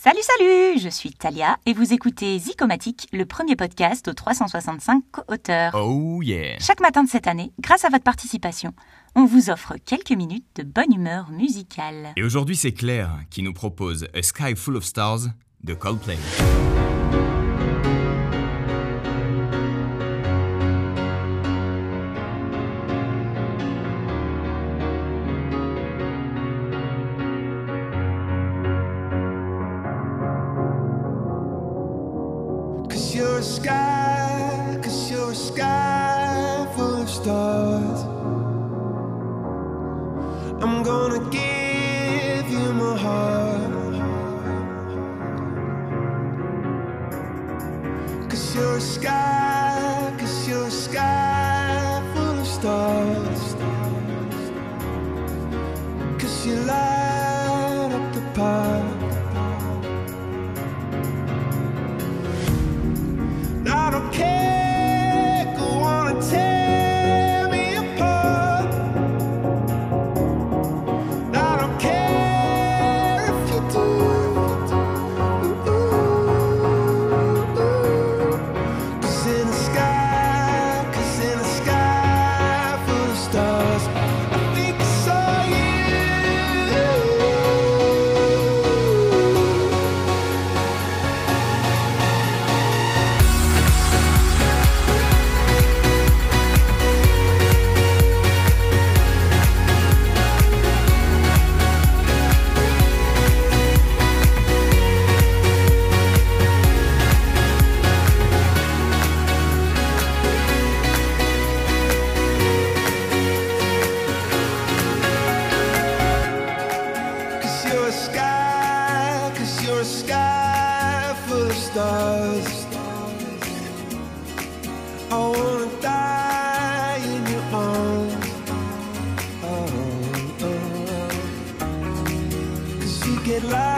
Salut, salut Je suis Talia et vous écoutez Zicomatique, le premier podcast aux 365 co-auteurs. Oh yeah Chaque matin de cette année, grâce à votre participation, on vous offre quelques minutes de bonne humeur musicale. Et aujourd'hui, c'est Claire qui nous propose A Sky Full of Stars de Coldplay. Sky, cause you're a sky full of stars. I'm gonna give you my heart. Cause you're a sky, cause you're a sky full of stars. Cause you light you're a sky, cause you're a sky full of stars. I wanna die in your arms. Oh, oh. oh. Cause you get lighter